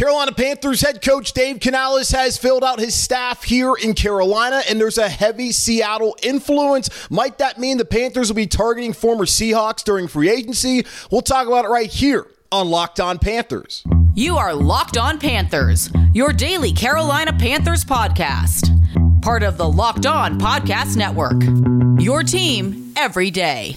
Carolina Panthers head coach Dave Canales has filled out his staff here in Carolina, and there's a heavy Seattle influence. Might that mean the Panthers will be targeting former Seahawks during free agency? We'll talk about it right here on Locked On Panthers. You are Locked On Panthers, your daily Carolina Panthers podcast. Part of the Locked On Podcast Network. Your team every day.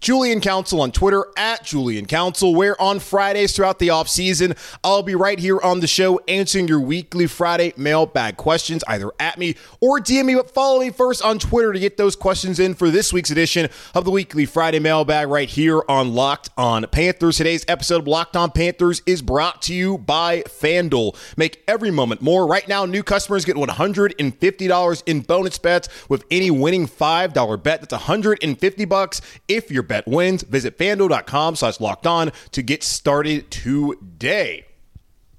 Julian Council on Twitter at Julian Council, where on Fridays throughout the off season, I'll be right here on the show answering your weekly Friday mailbag questions, either at me or DM me, but follow me first on Twitter to get those questions in for this week's edition of the weekly Friday mailbag right here on Locked On Panthers. Today's episode of Locked On Panthers is brought to you by FanDuel. Make every moment more. Right now, new customers get $150 in bonus bets with any winning $5 bet. That's 150 bucks if you're bet wins. Visit fanduel.com slash locked on to get started today.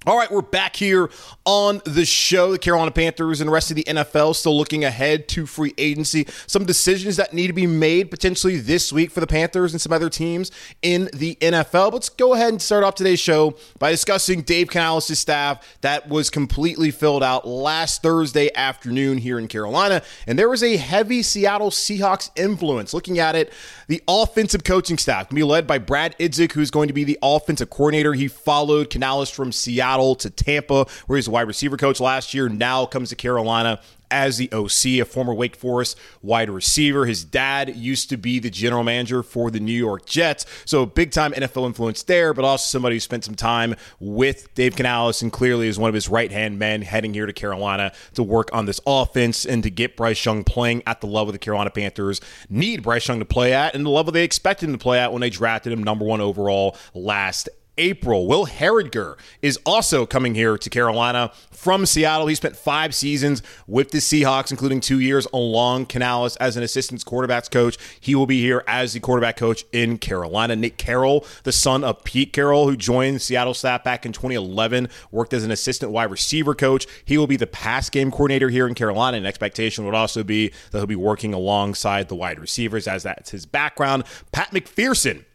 All right, we're back here on the show. The Carolina Panthers and the rest of the NFL still looking ahead to free agency. Some decisions that need to be made potentially this week for the Panthers and some other teams in the NFL. Let's go ahead and start off today's show by discussing Dave Canales' staff that was completely filled out last Thursday afternoon here in Carolina. And there was a heavy Seattle Seahawks influence. Looking at it, the offensive coaching staff can be led by Brad Idzik, who's going to be the offensive coordinator. He followed Canales from Seattle Seattle to Tampa, where he's a wide receiver coach last year. Now comes to Carolina as the OC, a former Wake Forest wide receiver. His dad used to be the general manager for the New York Jets. So big time NFL influence there, but also somebody who spent some time with Dave Canales and clearly is one of his right hand men heading here to Carolina to work on this offense and to get Bryce Young playing at the level the Carolina Panthers need Bryce Young to play at and the level they expected him to play at when they drafted him number one overall last April. Will Harriger is also coming here to Carolina from Seattle. He spent five seasons with the Seahawks, including two years along Canales as an assistant quarterbacks coach. He will be here as the quarterback coach in Carolina. Nick Carroll, the son of Pete Carroll, who joined Seattle staff back in 2011, worked as an assistant wide receiver coach. He will be the pass game coordinator here in Carolina. And expectation would also be that he'll be working alongside the wide receivers, as that's his background. Pat McPherson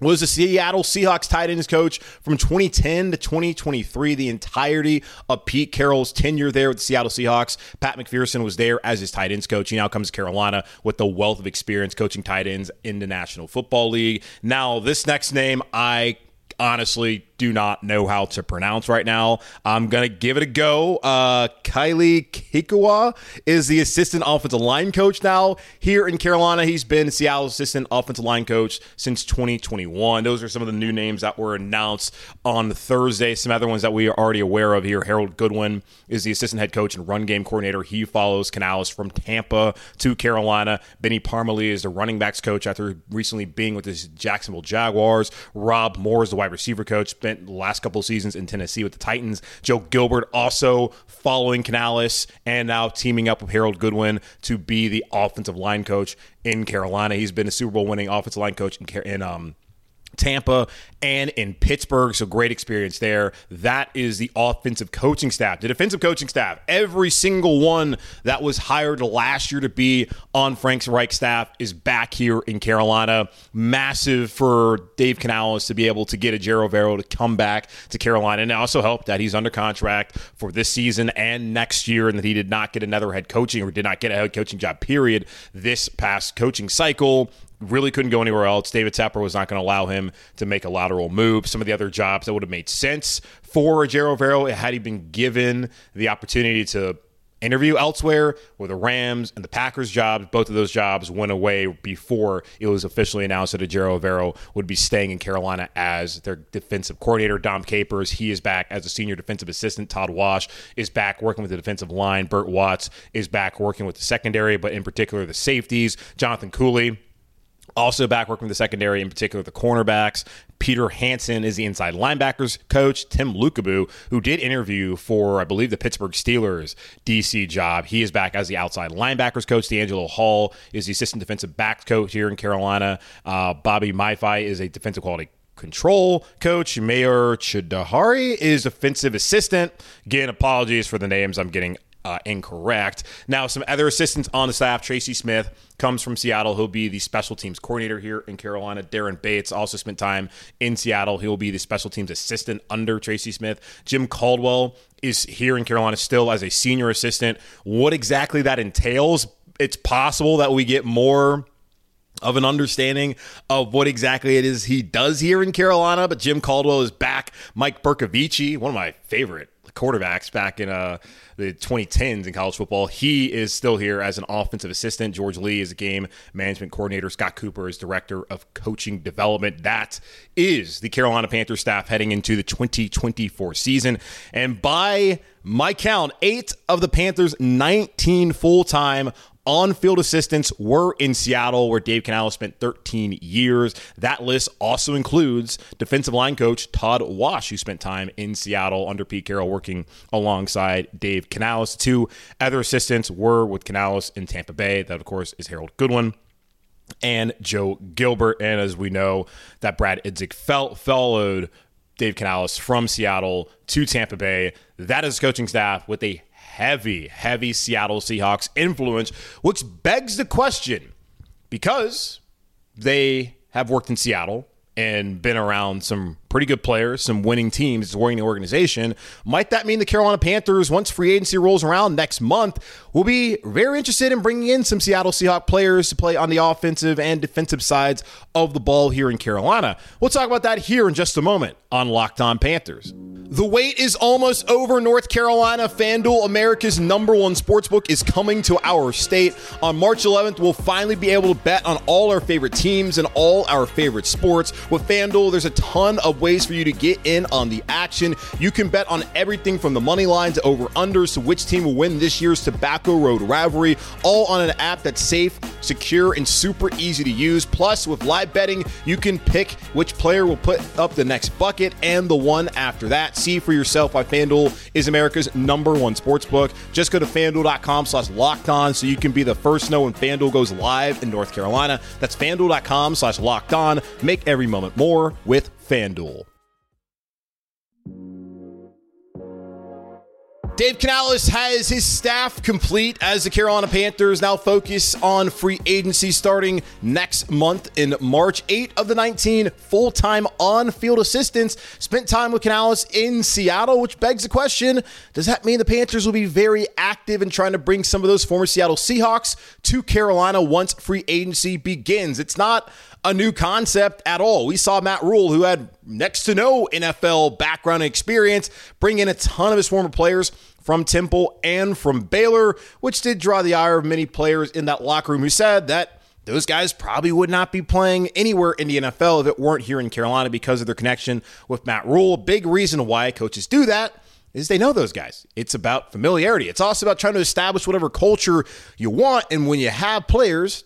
was the Seattle Seahawks tight ends coach from 2010 to 2023, the entirety of Pete Carroll's tenure there with the Seattle Seahawks. Pat McPherson was there as his tight ends coach. He now comes to Carolina with the wealth of experience coaching tight ends in the National Football League. Now, this next name, I honestly do not know how to pronounce right now. I'm going to give it a go. Uh, Kylie Kikuwa is the assistant offensive line coach now here in Carolina. He's been Seattle's assistant offensive line coach since 2021. Those are some of the new names that were announced on Thursday. Some other ones that we are already aware of here. Harold Goodwin is the assistant head coach and run game coordinator. He follows Canales from Tampa to Carolina. Bernie Parmalee is the running backs coach after recently being with the Jacksonville Jaguars. Rob Moore is the wide receiver coach spent the last couple seasons in Tennessee with the Titans. Joe Gilbert also following Canales and now teaming up with Harold Goodwin to be the offensive line coach in Carolina. He's been a Super Bowl winning offensive line coach in, in um, Tampa and in Pittsburgh. So great experience there. That is the offensive coaching staff. The defensive coaching staff, every single one that was hired last year to be on Frank Reich's staff is back here in Carolina. Massive for Dave Canales to be able to get Ejiro Evero to come back to Carolina. And it also helped that he's under contract for this season and next year and that he did not get another head coaching or did not get a head coaching job, period, this past coaching cycle really couldn't go anywhere else. David Tepper was not going to allow him to make a lateral move. Some of the other jobs that would have made sense for Ejiro Evero had he been given the opportunity to interview elsewhere were the Rams and the Packers jobs. Both of those jobs went away before it was officially announced that Ejiro Evero would be staying in Carolina as their defensive coordinator. Dom Capers, he is back as a senior defensive assistant. Todd Wash is back working with the defensive line. Bert Watts is back working with the secondary, but in particular the safeties. Jonathan Cooley Also back working with the secondary, in particular the cornerbacks. Peter Hansen is the inside linebackers coach. Tem Lukabu, who did interview for, I believe, the Pittsburgh Steelers DC job, he is back as the outside linebackers coach. DeAngelo Hall is the assistant defensive backs coach here in Carolina. Uh, Bobby Maifei is a defensive quality control coach. Mayor Chidahari is offensive assistant. Again, apologies for the names I'm getting uh, incorrect. Now, some other assistants on the staff. Tracy Smith comes from Seattle. He'll be the special teams coordinator here in Carolina. Daren Bates also spent time in Seattle. He'll be the special teams assistant under Tracy Smith. Jim Caldwell is here in Carolina still as a senior assistant. What exactly that entails, it's possible that we get more of an understanding of what exactly it is he does here in Carolina. But Jim Caldwell is back. Mike Bercovici, one of my favorite quarterbacks back in uh, the 2010s in college football. He is still here as an offensive assistant. George Lee is a game management coordinator. Scott Cooper is director of coaching development. That is the Carolina Panthers staff heading into the 2024 season. And by my count, eight of the Panthers' 19 full time on field assistants were in Seattle, where Dave Canales spent 13 years. That list also includes defensive line coach Todd Wash, who spent time in Seattle under Pete Carroll working alongside Dave Canales. Two other assistants were with Canales in Tampa Bay. That, of course, is Harold Goodwin and Joe Gilbert. And as we know, that Brad Idzik followed Dave Canales from Seattle to Tampa Bay. That is coaching staff with a heavy, heavy Seattle Seahawks influence, which begs the question because they have worked in Seattle and been around some pretty good players, some winning teams, it's a winning organization. Might that mean the Carolina Panthers, once free agency rolls around next month, will be very interested in bringing in some Seattle Seahawks players to play on the offensive and defensive sides of the ball here in Carolina? We'll talk about that here in just a moment on Locked On Panthers. The wait is almost over. North Carolina FanDuel, America's number one sportsbook, is coming to our state. On March 11th, we'll finally be able to bet on all our favorite teams and all our favorite sports. With FanDuel, there's a ton of ways for you to get in on the action. You can bet on everything from the money line to over unders to which team will win this year's Tobacco Road rivalry, all on an app that's safe, secure, and super easy to use. Plus, with live betting, you can pick which player will put up the next bucket and the one after that. See for yourself why FanDuel is America's number one sports book. Just go to fanduel.com slash locked on so you can be the first to know when FanDuel goes live in North Carolina. That's fanduel.com slash locked on. Make every moment more with FanDuel. Dave Canales has his staff complete as the Carolina Panthers now focus on free agency starting next month in March. Eight of the 19 full time on field assistants spent time with Canales in Seattle, which begs the question does that mean the Panthers will be very active in trying to bring some of those former Seattle Seahawks to Carolina once free agency begins? It's not a new concept at all. We saw Matt Rhule, who had next to no NFL background experience, bring in a ton of his former players from Temple and from Baylor, which did draw the ire of many players in that locker room who said that those guys probably would not be playing anywhere in the NFL if it weren't here in Carolina because of their connection with Matt Rhule. Big reason why coaches do that is they know those guys. It's about familiarity. It's also about trying to establish whatever culture you want. And when you have players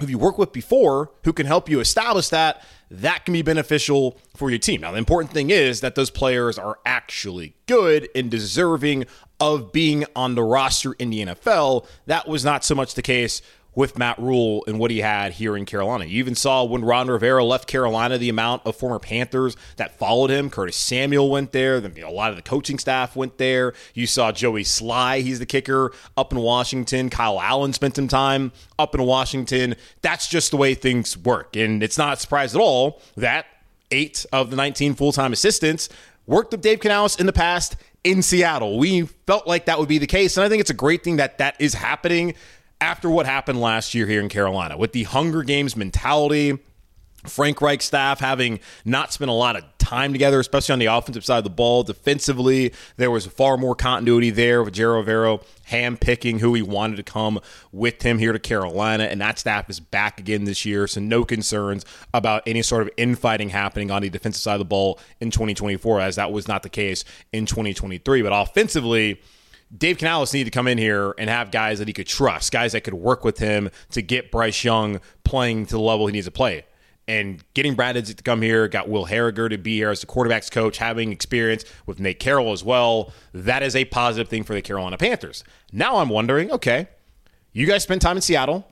who you worked with before who can help you establish that, that can be beneficial for your team. Now, the important thing is that those players are actually good and deserving of being on the roster in the NFL. That was not so much the case with Matt Rhule and what he had here in Carolina. You even saw when Ron Rivera left Carolina, the amount of former Panthers that followed him. Curtis Samuel went there. Then A lot of the coaching staff went there. You saw Joey Slye, he's the kicker, up in Washington. Kyle Allen spent some time up in Washington. That's just the way things work. And it's not a surprise at all that eight of the 19 full time assistants worked with Dave Canales in the past in Seattle. We felt like that would be the case. And I think it's a great thing that that is happening after what happened last year here in Carolina with the Hunger Games mentality. Frank Reich staff having not spent a lot of time together, especially on the offensive side of the ball. Defensively, there was far more continuity there with Ejiro Evero hand picking who he wanted to come with him here to Carolina, and that staff is back again this year. So no concerns about any sort of infighting happening on the defensive side of the ball in 2024, as that was not the case in 2023. But offensively, Dave Canales needed to come in here and have guys that he could trust, guys that could work with him to get Bryce Young playing to the level he needs to play. And getting Brad Idzik to come here, got Will Harriger to be here as the quarterback's coach, having experience with Nate Carroll as well. That is a positive thing for the Carolina Panthers. Now I'm wondering, okay, you guys spent time in Seattle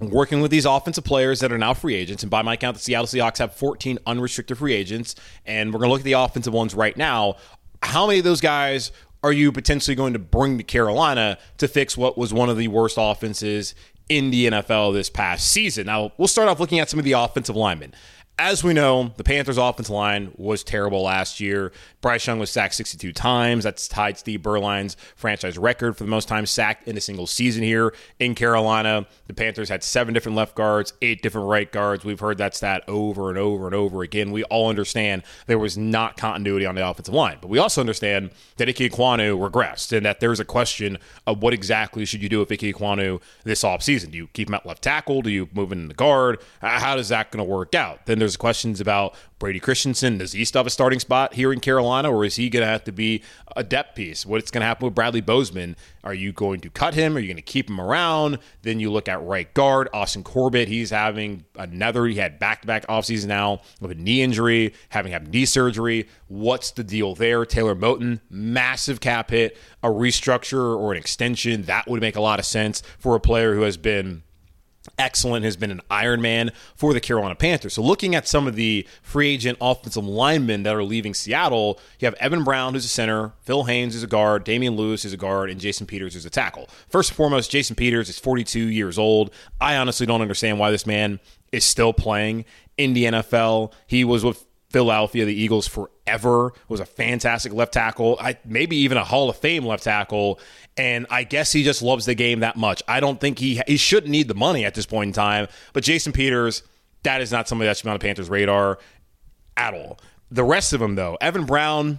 working with these offensive players that are now free agents. And by my count, the Seattle Seahawks have 14 unrestricted free agents. And we're going to look at the offensive ones right now. How many of those guys are you potentially going to bring to Carolina to fix what was one of the worst offenses in the NFL this past season? Now, we'll start off looking at some of the offensive linemen. As we know, the Panthers' offensive line was terrible last year. Bryce Young was sacked 62 times. That's tied Steve Beuerlein's franchise record for the most times sacked in a single season here in Carolina. The Panthers had seven different left guards, eight different right guards. We've heard that stat over and over and over again. We all understand there was not continuity on the offensive line, but we also understand that Ike Ekwonu regressed and that there's a question of what exactly should you do with Ike Ekwonu this offseason. Do you keep him at left tackle? Do you move him in the guard? How is that going to work out? Then there's questions about Brady Christensen. Does he still have a starting spot here in Carolina, or is he going to have to be a depth piece? What's going to happen with Bradley Bozeman? Are you going to cut him? Are you going to keep him around? Then you look at right guard, Austin Corbett. He's having another, he had back to back offseason now with a knee injury, having had knee surgery. What's the deal there? Taylor Moton, massive cap hit, a restructure or an extension. That would make a lot of sense for a player who has been excellent, has been an Iron Man for the Carolina Panthers. So, looking at some of the free agent offensive linemen that are leaving Seattle, you have Evan Brown, who's a center, Phil Haynes, who's a guard, Damien Lewis, who's a guard, and Jason Peters, who's a tackle. First and foremost, Jason Peters is 42 years old. I honestly don't understand why this man is still playing in the NFL. He was with Philadelphia, the Eagles forever. Was a fantastic left tackle, I, maybe even a Hall of Fame left tackle. And I guess he just loves the game that much. I don't think he he shouldn't need the money at this point in time. But Jason Peters, that is not somebody that should be on the Panthers' radar at all. The rest of them, though, Evan Brown,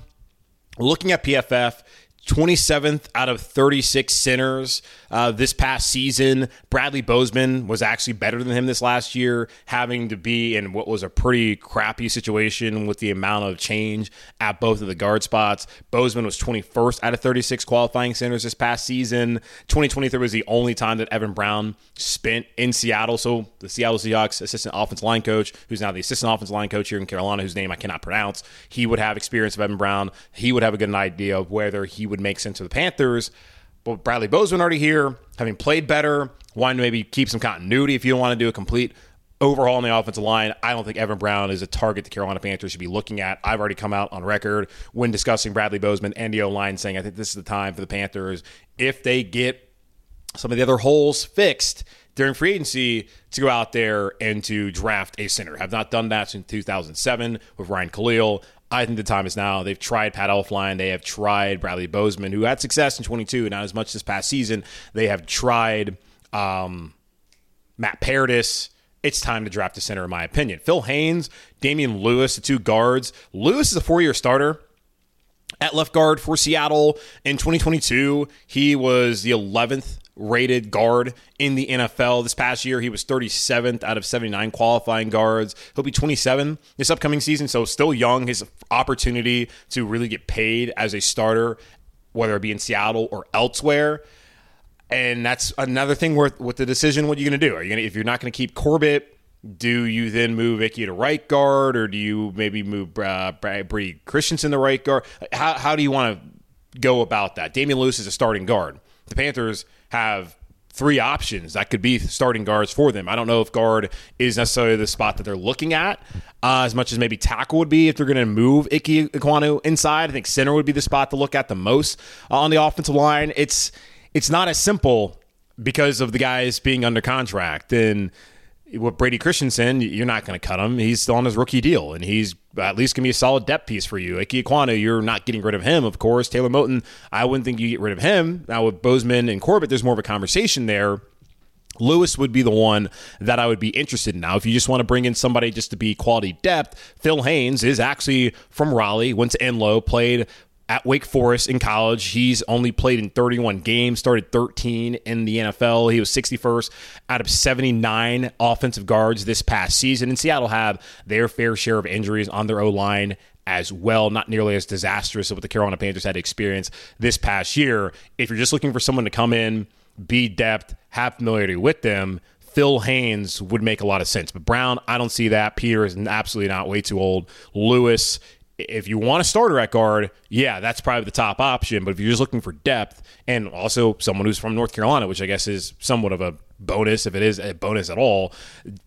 looking at PFF, 27th out of 36 centers uh, this past season. Bradley Bozeman was actually better than him this last year, having to be in what was a pretty crappy situation with the amount of change at both of the guard spots. Bozeman was 21st out of 36 qualifying centers this past season. 2023 was the only time that Evan Brown spent in Seattle. So the Seattle Seahawks assistant offensive line coach, who's now the assistant offensive line coach here in Carolina, whose name I cannot pronounce, he would have experience of Evan Brown. He would have a good idea of whether he would make sense to the Panthers. But Bradley Bozeman already here, having played better, wanting to maybe keep some continuity if you don't want to do a complete overhaul on the offensive line. I don't think Evan Brown is a target the Carolina Panthers should be looking at. I've already come out on record when discussing Bradley Bozeman and the O line saying I think this is the time for the Panthers if they get some of the other holes fixed during free agency to go out there and to draft a center. Have not done that since 2007 with Ryan Kalil. I think the time is now. They've tried Pat Elflein. They have tried Bradley Bozeman, who had success in 22, not as much this past season. They have tried um, Matt Paradis. It's time to draft a center, in my opinion. Phil Haynes, Damien Lewis, the two guards. Lewis is a four year starter at left guard for Seattle in 2022. He was the 11th rated guard in the NFL. This past year, he was 37th out of 79 qualifying guards. He'll be 27 this upcoming season, so still young. His opportunity to really get paid as a starter, whether it be in Seattle or elsewhere. And that's another thing with, with the decision. What are you going to do? Are you going if you're not going to keep Corbett, do you then move Icky to right guard, or do you maybe move uh, Brady Christensen to right guard? How, how do you want to go about that? Damien Lewis is a starting guard. The Panthers have three options that could be starting guards for them. I don't know if guard is necessarily the spot that they're looking at uh, as much as maybe tackle would be if they're going to move Ike Ekwonu inside. I think center would be the spot to look at the most uh, on the offensive line. It's it's not as simple because of the guys being under contract and with Brady Christensen, you're not going to cut him. He's still on his rookie deal, and he's at least going to be a solid depth piece for you. Ike Ekwonu, you're not getting rid of him, of course. Taylor Moton, I wouldn't think you get rid of him. Now with Bozeman and Corbett, there's more of a conversation there. Lewis would be the one that I would be interested in. Now, if you just want to bring in somebody just to be quality depth, Phil Haynes is actually from Raleigh, went to Enloe, played at Wake Forest in college. He's only played in 31 games, started 13 in the NFL. He was 61st out of 79 offensive guards this past season. And Seattle have their fair share of injuries on their O line as well, not nearly as disastrous as what the Carolina Panthers had experienced this past year. If you're just looking for someone to come in, be depth, have familiarity with them, Phil Haynes would make a lot of sense. But Brown, I don't see that. Peter is absolutely not way too old. Lewis, if you want a starter at guard, yeah, that's probably the top option. But if you're just looking for depth and also someone who's from North Carolina, which I guess is somewhat of a bonus, if it is a bonus at all,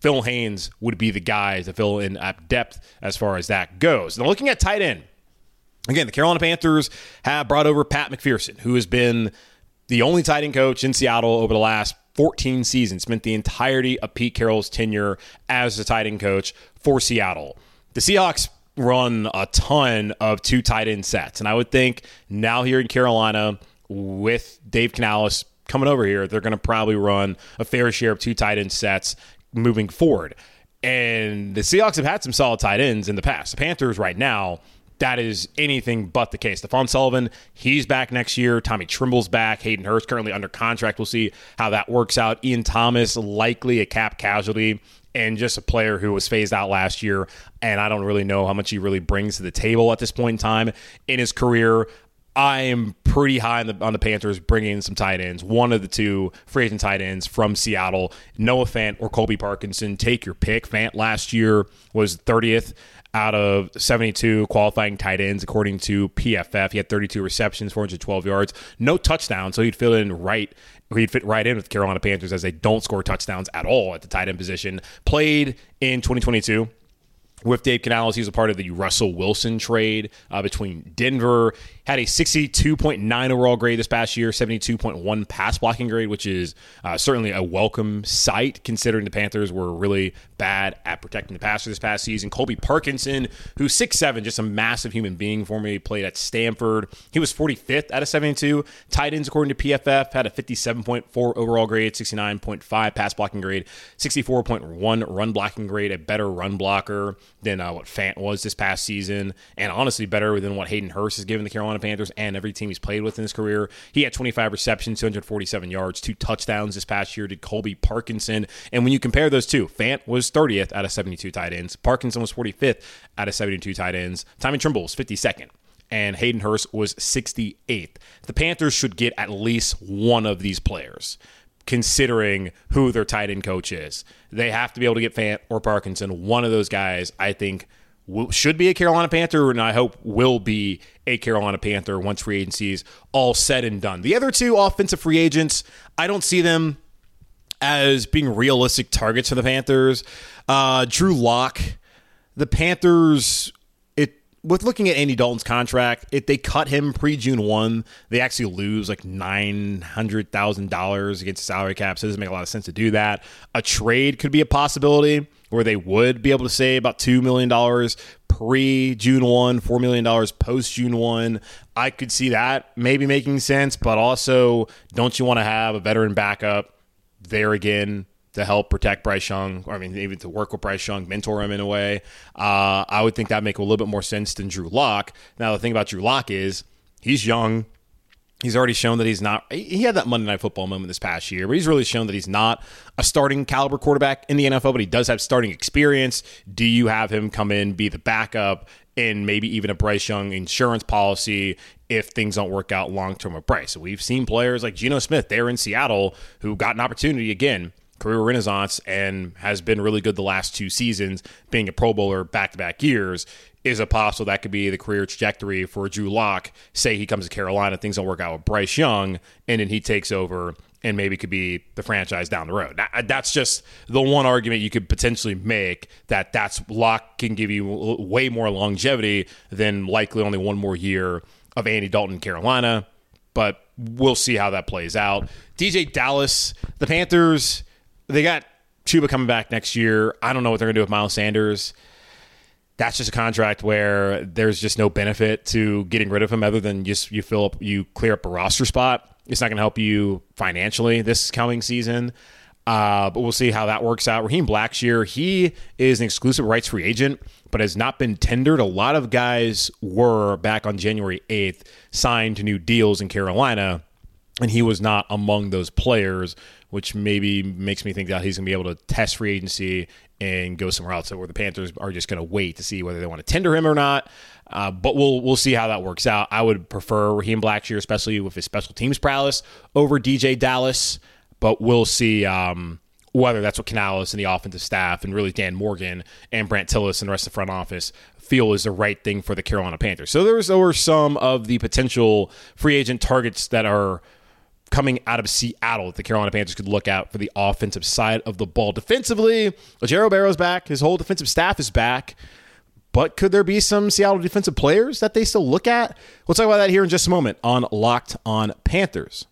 Phil Haynes would be the guy to fill in at depth as far as that goes. Now, looking at tight end, again, the Carolina Panthers have brought over Pat McPherson, who has been the only tight end coach in Seattle over the last 14 seasons, spent the entirety of Pete Carroll's tenure as the tight end coach for Seattle. The Seahawks run a ton of two tight end sets. And I would think now here in Carolina with Dave Canales coming over here, they're going to probably run a fair share of two tight end sets moving forward. And the Seahawks have had some solid tight ends in the past. The Panthers right now, that is anything but the case. Stephen Sullivan, he's back next year. Tommy Tremble's back. Hayden Hurst currently under contract. We'll see how that works out. Ian Thomas, likely a cap casualty and just a player who was phased out last year. And I don't really know how much he really brings to the table at this point in time in his career. I am pretty high on the, on the Panthers bringing in some tight ends. One of the two free agent tight ends from Seattle, Noah Fant or Colby Parkinson. Take your pick. Fant last year was 30th out of 72 qualifying tight ends, according to PFF. He had 32 receptions, 412 yards, no touchdowns, so he'd fill in right. He'd fit right in with the Carolina Panthers as they don't score touchdowns at all at the tight end position. Played in 2022 with Dave Canales. He was a part of the Russell Wilson trade uh, between Denver. Had a 62.9 overall grade this past year, 72.1 pass blocking grade, which is uh, certainly a welcome sight considering the Panthers were really bad at protecting the passer this past season. Colby Parkinson, who's 6'7, just a massive human being for me, played at Stanford. He was 45th out of 72. Tight ends, according to PFF, had a 57.4 overall grade, 69.5 pass blocking grade, 64.1 run blocking grade, a better run blocker than uh, what Fant was this past season, and honestly better than what Hayden Hurst has given the Carolina Panthers and every team he's played with in his career. He had 25 receptions, 247 yards, two touchdowns this past year. Did Colby Parkinson, and when you compare those two, Fant was 30th out of 72 tight ends, Parkinson was 45th out of 72 tight ends, Tommy Tremble was 52nd and Hayden Hurst was 68th. The Panthers should get at least one of these players considering who their tight end coach is. They have to be able to get Fant or Parkinson. One of those guys, I think, should be a Carolina Panther, and I hope will be a Carolina Panther once free agency is all said and done. The other two offensive free agents, I don't see them as being realistic targets for the Panthers. Uh, Drew Lock, the Panthers with looking at Andy Dalton's contract, if they cut him pre June one, they actually lose like nine hundred thousand dollars against salary cap. So it doesn't make a lot of sense to do that. A trade could be a possibility where they would be able to save about two million dollars pre June one, four million dollars post June one. I could see that maybe making sense, but also don't you want to have a veteran backup there again? To help protect Bryce Young, or I mean, even to work with Bryce Young, mentor him in a way. Uh, I would think that make a little bit more sense than Drew Lock. Now, the thing about Drew Lock is he's young. He's already shown that he's not. He had that Monday Night Football moment this past year, but he's really shown that he's not a starting caliber quarterback in the NFL. But he does have starting experience. Do you have him come in, be the backup, and maybe even a Bryce Young insurance policy if things don't work out long term with Bryce? We've seen players like Geno Smith there in Seattle who got an opportunity again career renaissance and has been really good the last two seasons, being a Pro Bowler back to back years, is it possible that could be the career trajectory for Drew Lock? Say he comes to Carolina, things don't work out with Bryce Young, and then he takes over and maybe could be the franchise down the road. That's just the one argument you could potentially make that that's Lock can give you way more longevity than likely only one more year of Andy Dalton in Carolina. But we'll see how that plays out. DeeJay Dallas, the Panthers they got Chuba coming back next year. I don't know what they're going to do with Miles Sanders. That's just a contract where there's just no benefit to getting rid of him other than just you fill up, you clear up a roster spot. It's not going to help you financially this coming season. Uh, but we'll see how that works out. Raheem Blackshear, he is an exclusive rights free agent, but has not been tendered. A lot of guys were back on January 8th signed to new deals in Carolina, and he was not among those players which maybe makes me think that he's going to be able to test free agency and go somewhere else, where the Panthers are just going to wait to see whether they want to tender him or not. Uh, but we'll we'll see how that works out. I would prefer Raheem Blackshear, especially with his special teams prowess, over DeeJay Dallas. But we'll see um, whether that's what Canales and the offensive staff and really Dan Morgan and Brandt Tilis and the rest of the front office feel is the right thing for the Carolina Panthers. So there's over some of the potential free agent targets that are coming out of Seattle that the Carolina Panthers could look out for the offensive side of the ball. Defensively, Ejiro Evero's back. His whole defensive staff is back. But could there be some Seattle defensive players that they still look at? We'll talk about that here in just a moment on Locked on Panthers.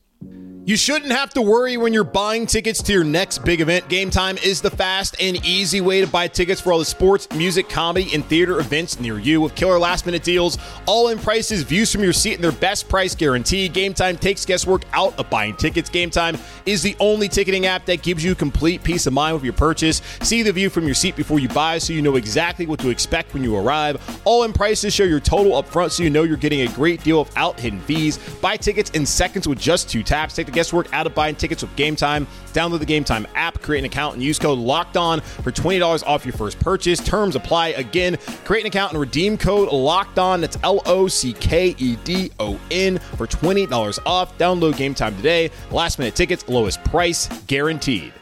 You shouldn't have to worry when you're buying tickets to your next big event. Game Time is the fast and easy way to buy tickets for all the sports, music, comedy, and theater events near you with killer last minute deals, all in prices, views from your seat, and their best price guarantee. Game Time takes guesswork out of buying tickets. Game Time is the only ticketing app that gives you complete peace of mind with your purchase. See the view from your seat before you buy so you know exactly what to expect when you arrive. All in prices show your total upfront so you know you're getting a great deal without hidden fees. Buy tickets in seconds with just two taps. Take the guesswork out of buying tickets with Game Time. Download the Game Time app, create an account, and use code Locked On for twenty dollars off your first purchase. Terms apply. Again, create an account and redeem code Locked On. That's L O C K E D O N for twenty dollars off. Download Game Time today. Last minute tickets, lowest price guaranteed.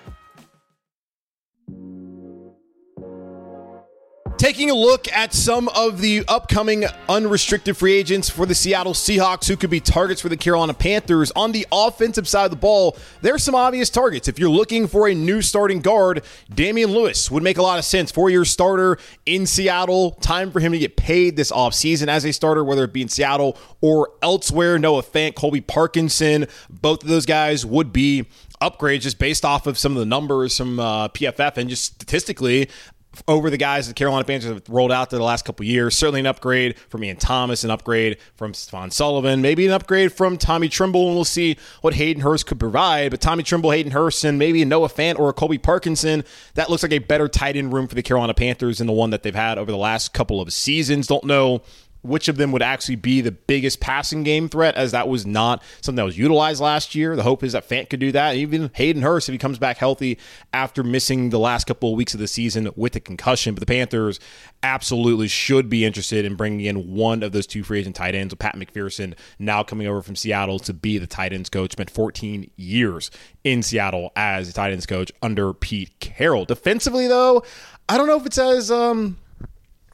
Taking a look at some of the upcoming unrestricted free agents for the Seattle Seahawks who could be targets for the Carolina Panthers. On the offensive side of the ball, there's some obvious targets. If you're looking for a new starting guard, Damien Lewis would make a lot of sense. Four year starter in Seattle. Time for him to get paid this offseason as a starter, whether it be in Seattle or elsewhere. Noah Fant, Colby Parkinson, both of those guys would be upgrades just based off of some of the numbers from uh, PFF and just statistically over the guys the Carolina Panthers have rolled out the last couple years. Certainly an upgrade from Ian Thomas, an upgrade from Stephen Sullivan, maybe an upgrade from Tommy Tremble, and we'll see what Hayden Hurst could provide. But Tommy Tremble, Hayden Hurst, and maybe a Noah Fant or a Colby Parkinson, that looks like a better tight end room for the Carolina Panthers than the one that they've had over the last couple of seasons. Don't know which of them would actually be the biggest passing game threat, as that was not something that was utilized last year. The hope is that Fant could do that. Even Hayden Hurst, if he comes back healthy after missing the last couple of weeks of the season with a concussion. But the Panthers absolutely should be interested in bringing in one of those two free agent tight ends with Pat McPherson now coming over from Seattle to be the tight ends coach. Spent 14 years in Seattle as a tight ends coach under Pete Carroll. Defensively, though, I don't know if it's as um,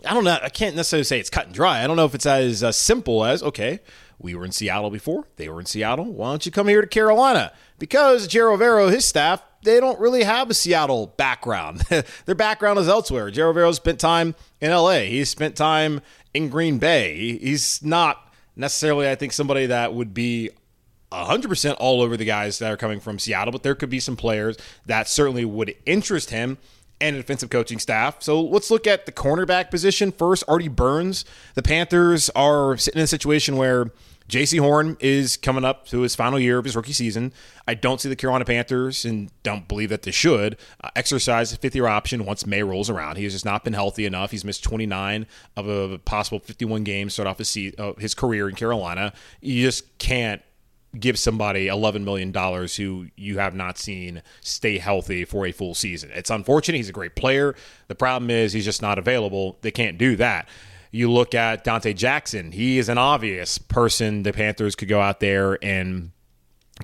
I don't know. I can't necessarily say it's cut and dry. I don't know if it's as uh, simple as okay, we were in Seattle before. They were in Seattle. Why don't you come here to Carolina? Because Ejiro Evero, his staff, they don't really have a Seattle background. Their background is elsewhere. Ejiro Evero spent time in L.A. He spent time in Green Bay. He's not necessarily, I think, somebody that would be 100% all over the guys that are coming from Seattle, but there could be some players that certainly would interest him and a defensive coaching staff. So let's look at the cornerback position first. Artie Burns. The Panthers are sitting in a situation where Jaycee Horn is coming up to his final year of his rookie season. I don't see the Carolina Panthers, and don't believe that they should, uh, exercise a fifth year option once May rolls around. He has just not been healthy enough. He's missed 29 of a possible 51 games start off his, uh, his career in Carolina. You just can't give somebody $11 million who you have not seen stay healthy for a full season. It's unfortunate. He's a great player. The problem is he's just not available. They can't do that. You look at Donte Jackson, he is an obvious person the Panthers could go out there and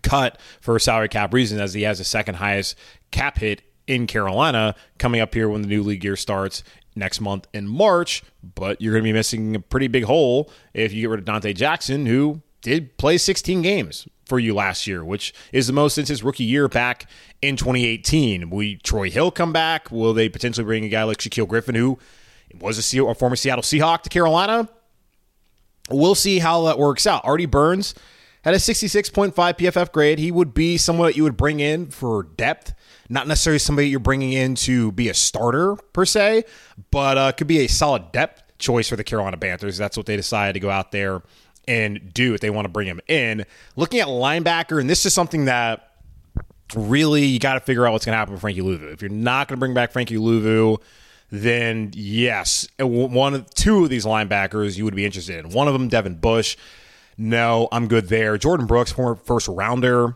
cut for salary cap reasons as he has the second highest cap hit in Carolina coming up here when the new league year starts next month in March. But you're going to be missing a pretty big hole if you get rid of Donte Jackson, who did play 16 games for you last year, which is the most since his rookie year back in 2018. Will Troy Hill come back? Will they potentially bring a guy like Shaquill Griffin, who was a, a former Seattle Seahawk, to Carolina? We'll see how that works out. Artie Burns had a 66.5 PFF grade. He would be someone that you would bring in for depth, not necessarily somebody you're bringing in to be a starter per se, but uh, could be a solid depth choice for the Carolina Panthers. That's what they decided to go out there and do if they want to bring him in. Looking at linebacker, and this is something that really you got to figure out what's going to happen with Frankie Luvu. If you're not going to bring back Frankie Luvu, then yes, uh, one of two of these linebackers you would be interested in. One of them, Devin Bush. No, I'm good there. Jordyn Brooks, former first rounder.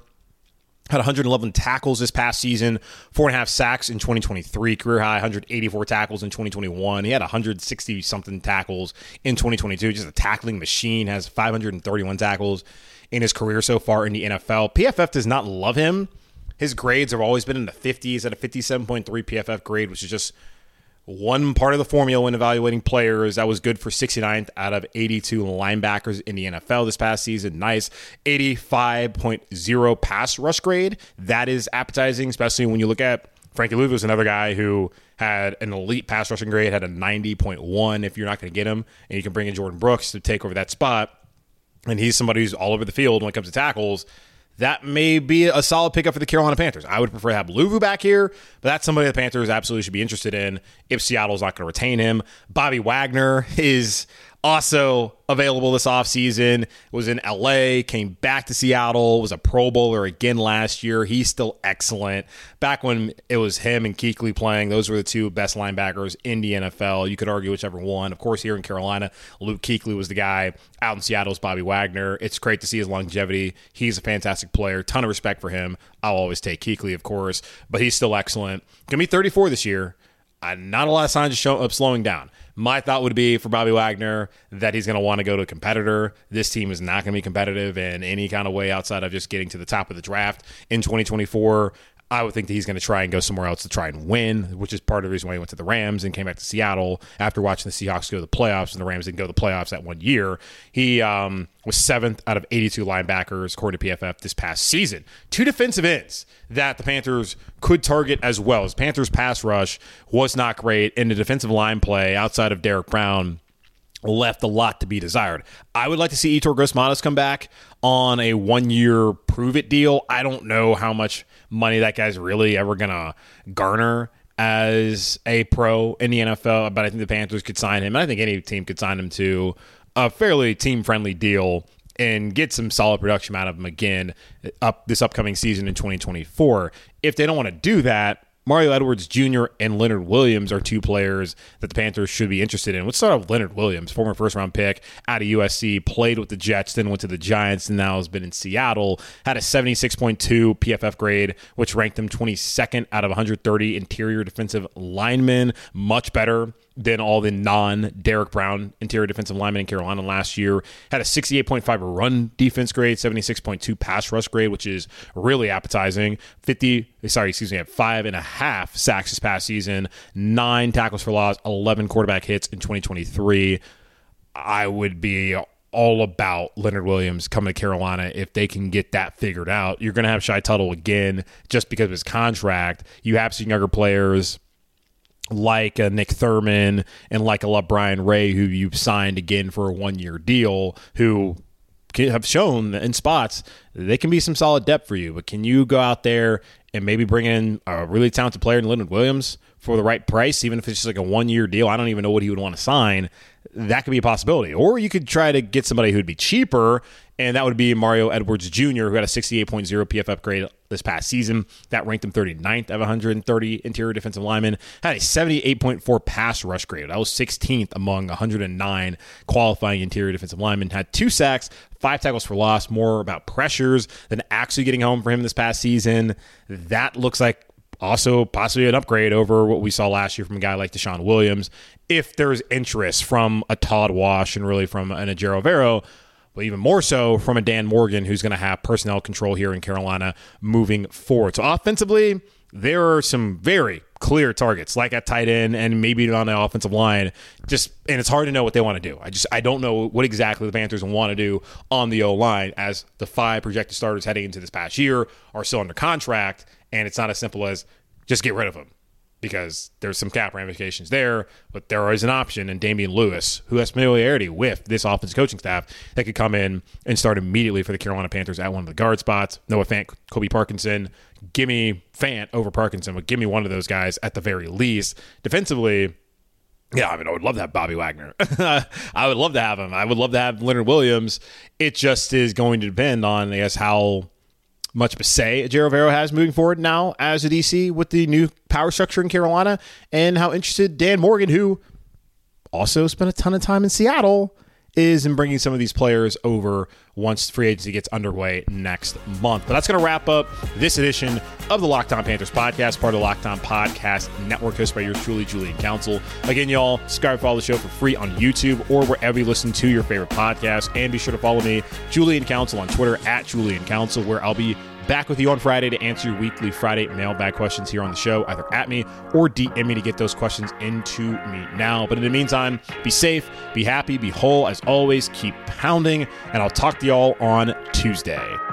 Had 111 tackles this past season, four and a half sacks in 2023, career high 184 tackles in 2021. He had 160 something tackles in 2022. Just a tackling machine. Has 531 tackles in his career so far in the NFL. PFF does not love him. His grades have always been in the 50s at a 57.3 PFF grade, which is just one part of the formula when evaluating players that was good for 69th out of 82 linebackers in the NFL this past season. Nice 85.0 pass rush grade. That is appetizing, especially when you look at Frankie Luvu was another guy who had an elite pass rushing grade, had a 90.1 if you're not going to get him, and you can bring in Jordyn Brooks to take over that spot. And he's somebody who's all over the field when it comes to tackles that may be a solid pickup for the Carolina Panthers. I would prefer to have Luvu back here, but that's somebody the Panthers absolutely should be interested in if Seattle's not going to retain him. Bobby Wagner is also available this offseason. Was in LA, came back to Seattle, was a Pro Bowler again last year. He's still excellent. Back when it was him and Kuechly playing, those were the two best linebackers in the NFL. You could argue whichever one. Of course, here in Carolina, Luke Kuechly was the guy. Out in Seattle's Bobby Wagner. It's great to see his longevity. He's a fantastic player. Ton of respect for him. I'll always take Kuechly, of course, but he's still excellent. Gonna be 34 this year. Uh, not a lot of signs of, show, of slowing down. My thought would be for Bobby Wagner that he's going to want to go to a competitor. This team is not going to be competitive in any kind of way outside of just getting to the top of the draft in 2024. I would think that he's going to try and go somewhere else to try and win, which is part of the reason why he went to the Rams and came back to Seattle after watching the Seahawks go to the playoffs, and the Rams didn't go to the playoffs that one year. He um, was seventh out of 82 linebackers, according to PFF, this past season. Two defensive ends that the Panthers could target as well. As Panthers pass rush was not great, and the defensive line play outside of Derrick Brown left a lot to be desired. I would like to see Yetur Gross come back on a one year prove it deal. I don't know how much money that guy's really ever to garner as a pro in the NFL, but I think the Panthers could sign him. And I think any team could sign him to a fairly team friendly deal and get some solid production out of him again up this upcoming season in 2024. If they don't want to do that, Mario Edwards Jr. and Leonard Williams are two players that the Panthers should be interested in. Let's start with Leonard Williams, former first round pick out of USC, played with the Jets, then went to the Giants, and now has been in Seattle. Had a 76.2 PFF grade, which ranked him 22nd out of 130 interior defensive linemen. Much better than all the non Derrick Brown interior defensive linemen in Carolina last year. Had a 68.5 run defense grade, 76.2 pass rush grade, which is really appetizing. 50, sorry, excuse me, had five and a half sacks this past season, nine tackles for loss, 11 quarterback hits in 2023. I would be all about Leonard Williams coming to Carolina if they can get that figured out. You're going to have Shy Tuttle again just because of his contract. You have some younger players like a Nick Thurman and like a Brian Ray, who you've signed again for a one year deal, who have shown in spots they can be some solid depth for you. But can you go out there and maybe bring in a really talented player in Leonard Williams for the right price, even if it's just like a one year deal? I don't even know what he would want to sign. That could be a possibility. Or you could try to get somebody who'd be cheaper and that would be Mario Edwards Jr., who had a 68.0 PFF grade this past season. That ranked him 39th of 130 interior defensive linemen. Had a 78.4 pass rush grade. That was 16th among 109 qualifying interior defensive linemen. Had two sacks, five tackles for loss, more about pressures than actually getting home for him this past season. That looks like also possibly an upgrade over what we saw last year from a guy like DeShawn Williams. If there's interest from a Todd Wash and really from an Ejiro Evero, but even more so from a Dan Morgan who's going to have personnel control here in Carolina moving forward. So offensively, there are some very clear targets, like at tight end and maybe on the offensive line. Just and it's hard to know what they want to do. I just I don't know what exactly the Panthers want to do on the O line as the five projected starters heading into this past year are still under contract, and it's not as simple as just get rid of them because there's some cap ramifications there, but there is an option in Damien Lewis, who has familiarity with this offensive coaching staff, that could come in and start immediately for the Carolina Panthers at one of the guard spots. Noah Fant, Colby Parkinson. Give me Fant over Parkinson, but give me one of those guys at the very least. Defensively, yeah, I mean, I would love to have Bobby Wagner. I would love to have him. I would love to have Leonard Williams. It just is going to depend on, I guess, how much of a say Ejiro Evero has moving forward now as a DC with the new power structure in Carolina, and how interested Dan Morgan, who also spent a ton of time in Seattle, is in bringing some of these players over once free agency gets underway next month. But that's going to wrap up this edition of the Locked On Panthers podcast, part of the Locked On Podcast Network, hosted by yours truly, Julian Council. Again, y'all, subscribe follow the show for free on YouTube or wherever you listen to your favorite podcast. And be sure to follow me, Julian Council, on Twitter at Julian Council, where I'll be back with you on Friday to answer your weekly Friday mailbag questions here on the show, either at me or DM me to get those questions into me now. But in the meantime, be safe, be happy, be whole. As always, keep pounding, and I'll talk to y'all on Tuesday.